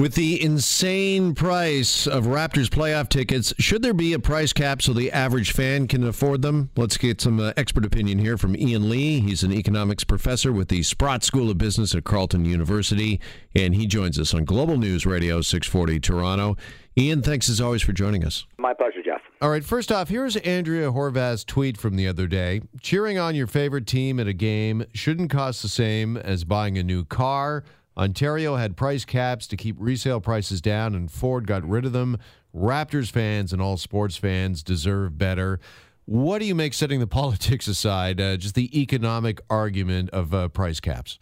With the insane price of Raptors playoff tickets, should there be a price cap so the average fan can afford them? Let's get some uh, expert opinion here from Ian Lee. He's an economics professor with the Sprott School of Business at Carleton University, and he joins us on Global News Radio 640 Toronto. Ian, thanks as always for joining us. My pleasure, Jeff. All right, first off, here's Andrea Horwath's tweet from the other day. Cheering on your favorite team at a game shouldn't cost the same as buying a new car Ontario had price caps to keep resale prices down, and Ford got rid of them. Raptors fans and all sports fans deserve better. What do you make, setting the politics aside, uh, just the economic argument of uh, price caps?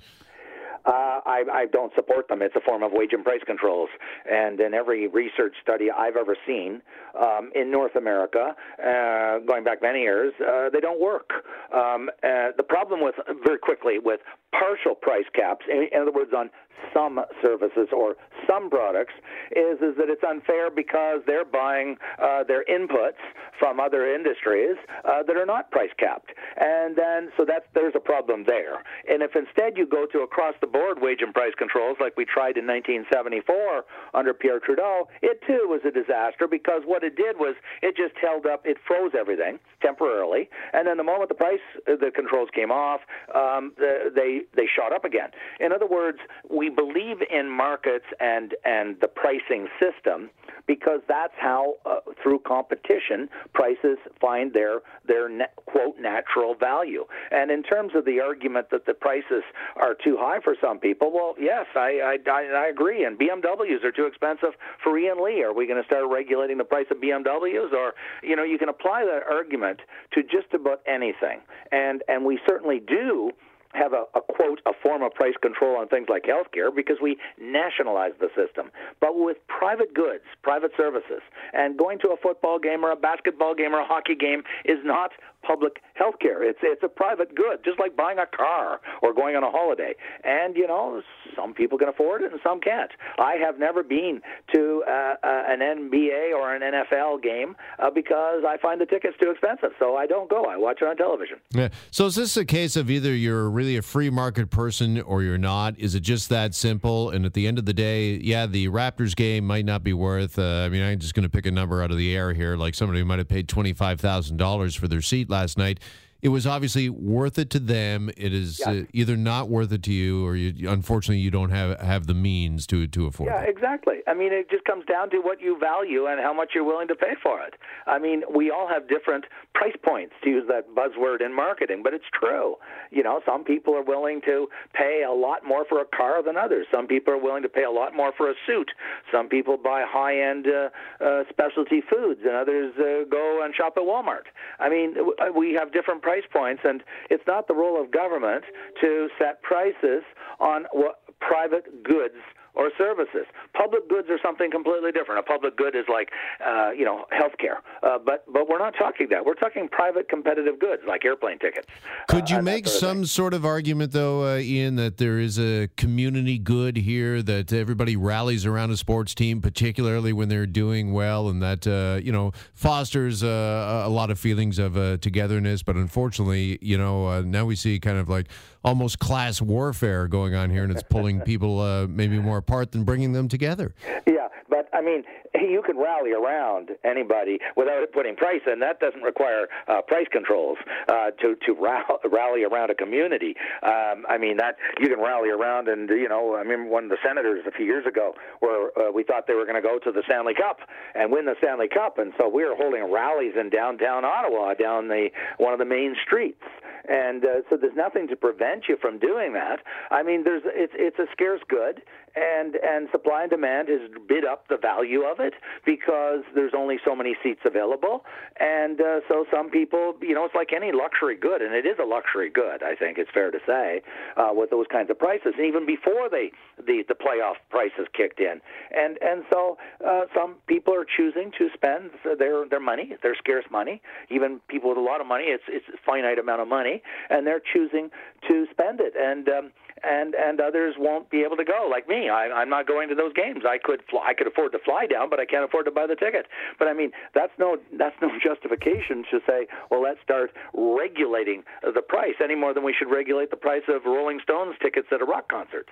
I, I don't support them. It's a form of wage and price controls. And in every research study I've ever seen um, in North America, uh, going back many years, uh, they don't work. Um, uh, the problem with, very quickly, with partial price caps, in, in other words, on some services or some products is is that it's unfair because they're buying uh, their inputs from other industries uh, that are not price capped, and then so that's there's a problem there. And if instead you go to across the board wage and price controls like we tried in 1974 under Pierre Trudeau, it too was a disaster because what it did was it just held up, it froze everything temporarily, and then the moment the price uh, the controls came off, um, they they shot up again. In other words, we believe in markets and and the pricing system because that's how uh, through competition prices find their their net, quote natural value. And in terms of the argument that the prices are too high for some people, well, yes, I I, I agree. And BMWs are too expensive for Ian Lee. Are we going to start regulating the price of BMWs? Or you know, you can apply that argument to just about anything. And and we certainly do have a, a, quote a form of price control on things like healthcare because we nationalize the system. But with private goods, private services, and going to a football game or a basketball game or a hockey game is not public health care. It's it's a private good, just like buying a car or going on a holiday. And you know, some people can afford it and some can't. I have never been to uh, uh, an NBA or an NFL game uh, because I find the tickets too expensive, so I don't go. I watch it on television. Yeah. So is this a case of either you're really a free market person or you're not? Is it just that simple? And at the end of the day, yeah, the Raptors game might not be worth. Uh, I mean, I'm just going to pick a number out of the air here. Like somebody might have paid twenty five thousand dollars for their seat last night. It was obviously worth it to them. It is uh, either not worth it to you, or you, unfortunately you don't have have the means to to afford. Yeah, it. exactly. I mean, it just comes down to what you value and how much you're willing to pay for it. I mean, we all have different price points to use that buzzword in marketing, but it's true. You know, some people are willing to pay a lot more for a car than others. Some people are willing to pay a lot more for a suit. Some people buy high-end uh, uh, specialty foods, and others uh, go and shop at Walmart. I mean, we have different price price points, and it's not the role of government to set prices on what private goods or services. Public goods are something completely different. A public good is like, uh, you know, healthcare. Uh, but but we're not talking that. We're talking private competitive goods like airplane tickets. Could you uh, make sort of some sort of argument, though, uh, Ian, that there is a community good here that everybody rallies around a sports team, particularly when they're doing well, and that uh, you know fosters uh, a lot of feelings of togetherness. But unfortunately, you know, now we see kind of like almost class warfare going on here, and it's pulling people uh, maybe more apart than bringing them together. Yeah, but I mean, you can rally around anybody without putting price in. That doesn't require uh, price controls uh, to to rally around a community. Um, I mean, that you can rally around, and you know, I remember one of the senators a few years ago where uh, we thought they were going to go to the Stanley Cup and win the Stanley Cup, and so we were holding rallies in downtown Ottawa, down the one of the main streets and uh, so there's nothing to prevent you from doing that. I mean, there's it's it's a scarce good, and and supply and demand has bid up the value of it because there's only so many seats available, and uh, so some people, you know, it's like any luxury good, and it is a luxury good. I think it's fair to say uh, with those kinds of prices, even before they the the playoff prices kicked in, and and so uh, some people are choosing to spend their their money, their scarce money. Even people with a lot of money, it's it's a finite amount of money money, and they're choosing to spend it. And um, and and others won't be able to go. Like me, I, I'm not going to those games. I could fly, I could afford to fly down, but I can't afford to buy the ticket. But I mean, that's no that's no justification to say, well, let's start regulating the price any more than we should regulate the price of Rolling Stones tickets at a rock concert.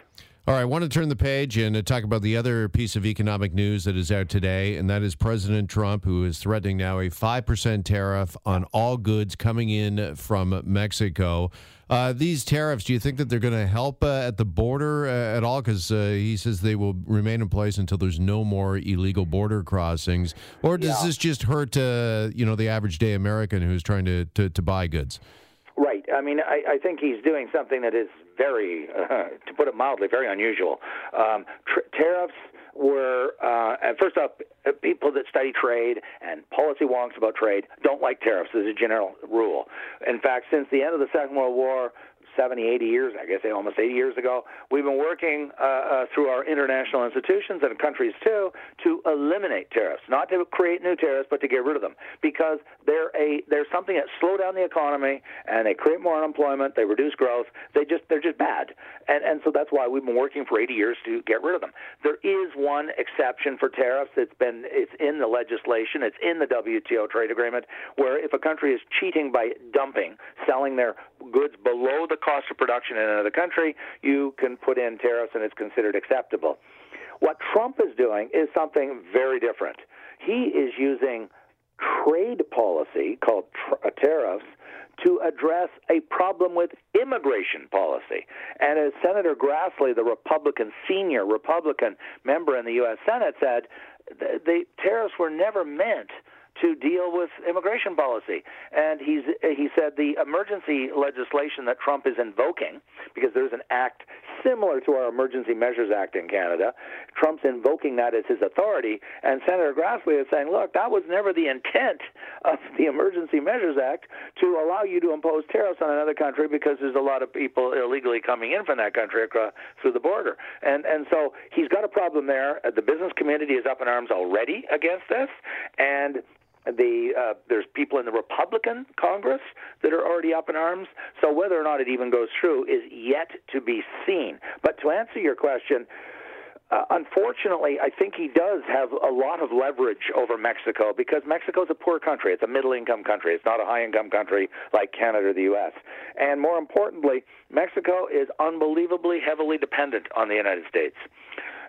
All right, I want to turn the page and uh, talk about the other piece of economic news that is out today, and that is President Trump, who is threatening now a 5% tariff on all goods coming in from Mexico. Uh, these tariffs, do you think that they're going to help uh, at the border uh, at all? Because uh, he says they will remain in place until there's no more illegal border crossings. Or does Yeah. this just hurt, uh, you know, the average day American who's trying to, to, to buy goods? Right. I mean, I, I think he's doing something that is very, uh, to put it mildly, very unusual. Um, tr- tariffs were, uh, first off, uh, people that study trade and policy wonks about trade don't like tariffs as a general rule. In fact, since the end of the Second World War, 70, 80 years, I guess almost 80 years ago, we've been working uh, uh, through our international institutions and countries too to eliminate tariffs, not to create new tariffs, but to get rid of them, because they're a they're something that slow down the economy and they create more unemployment, they reduce growth, they just they're just bad, and and so that's why we've been working for 80 years to get rid of them. There is one exception for tariffs. It's been it's in the legislation, it's in the WTO trade agreement, where if a country is cheating by dumping, selling their goods below the cost of production in another country, you can put in tariffs and it's considered acceptable. What Trump is doing is something very different. He is using trade policy called uh, tariffs to address a problem with immigration policy. And as Senator Grassley, the Republican senior Republican member in the U.S. Senate, said, the, the tariffs were never meant to deal with immigration policy. And he's he said the emergency legislation that Trump is invoking, because there's an act similar to our Emergency Measures Act in Canada, Trump's invoking that as his authority. And Senator Grassley is saying, look, that was never the intent of the Emergency Measures Act to allow you to impose tariffs on another country because there's a lot of people illegally coming in from that country across through the border. And and so he's got a problem there. The business community is up in arms already against this, and the uh, there's people in the Republican Congress that are already up in arms. So whether or not it even goes through is yet to be seen. But to answer your question. Uh, unfortunately, I think he does have a lot of leverage over Mexico because Mexico is a poor country. It's a middle income country. It's not a high income country like Canada or the U.S. And more importantly, Mexico is unbelievably heavily dependent on the United States.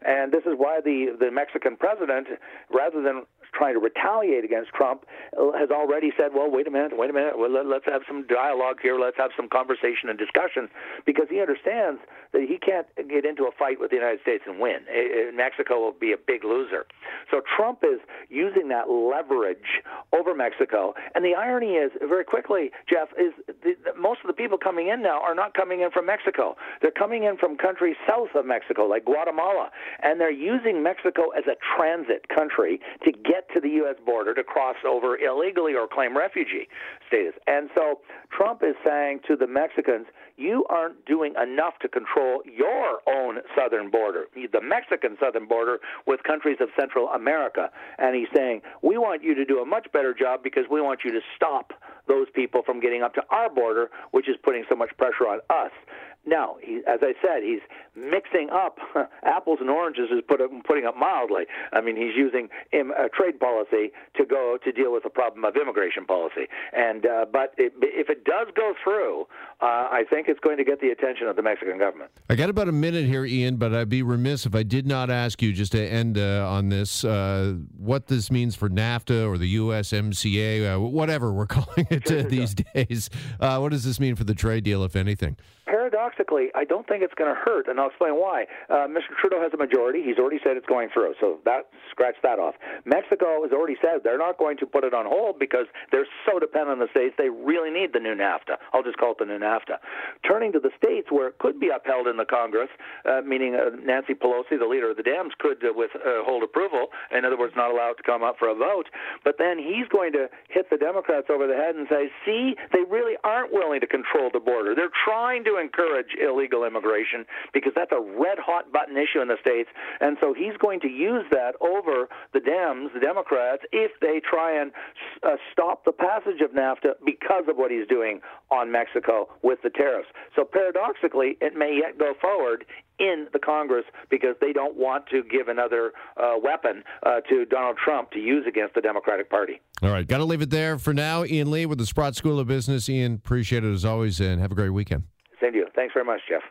And this is why the, the Mexican president, rather than trying to retaliate against Trump, uh, has already said, well, wait a minute, wait a minute, well, let, let's have some dialogue here, let's have some conversation and discussion, because he understands that he can't get into a fight with the United States and win. Uh, uh, Mexico will be a big loser. So Trump is using that leverage over Mexico. And the irony is, very quickly, Jeff, is the, most of the people coming in now are not coming in from Mexico. They're coming in from countries south of Mexico, like Guatemala, and they're using Mexico as a transit country to get to the U.S. border to cross over illegally or claim refugee status. And so Trump is saying to the Mexicans, you aren't doing enough to control your own southern border, the Mexican southern border with countries of Central America. And he's saying, we want you to do a much better job because we want you to stop those people from getting up to our border, which is putting so much pressure on us. Now, he, as I said, he's mixing up apples and oranges, is put, putting up mildly. I mean, he's using im, uh, trade policy to go to deal with the problem of immigration policy. And uh, but it, if it does go through, uh, I think it's going to get the attention of the Mexican government. I got about a minute here, Ian, but I'd be remiss if I did not ask you just to end uh, on this uh, what this means for NAFTA or the USMCA, uh, whatever we're calling it Sure, uh, sure, these days. Uh, what does this mean for the trade deal, if anything? Paradoxically, I don't think it's going to hurt, and I'll explain why. Uh, Mr. Trudeau has a majority. He's already said it's going through, so that scratch that off. Mexico has already said they're not going to put it on hold because they're so dependent on the states. They really need the new NAFTA. I'll just call it the new NAFTA. Turning to the states, where it could be upheld in the Congress, uh, meaning uh, Nancy Pelosi, the leader of the Dems, could uh, withhold approval. In other words, not allowed to come up for a vote. But then he's going to hit the Democrats over the head and say, "See, they really aren't willing to control the border. They're trying to encourage illegal immigration because that's a red hot button issue in the states. And so he's going to use that over the Dems, the Democrats, if they try and uh, stop the passage of NAFTA because of what he's doing on Mexico with the tariffs. So paradoxically, it may yet go forward in the Congress because they don't want to give another uh, weapon uh, to Donald Trump to use against the Democratic Party. All right, got to leave it there for now. Ian Lee with the Sprott School of Business. Ian, appreciate it as always, and have a great weekend. Same to you. Thanks very much, Jeff.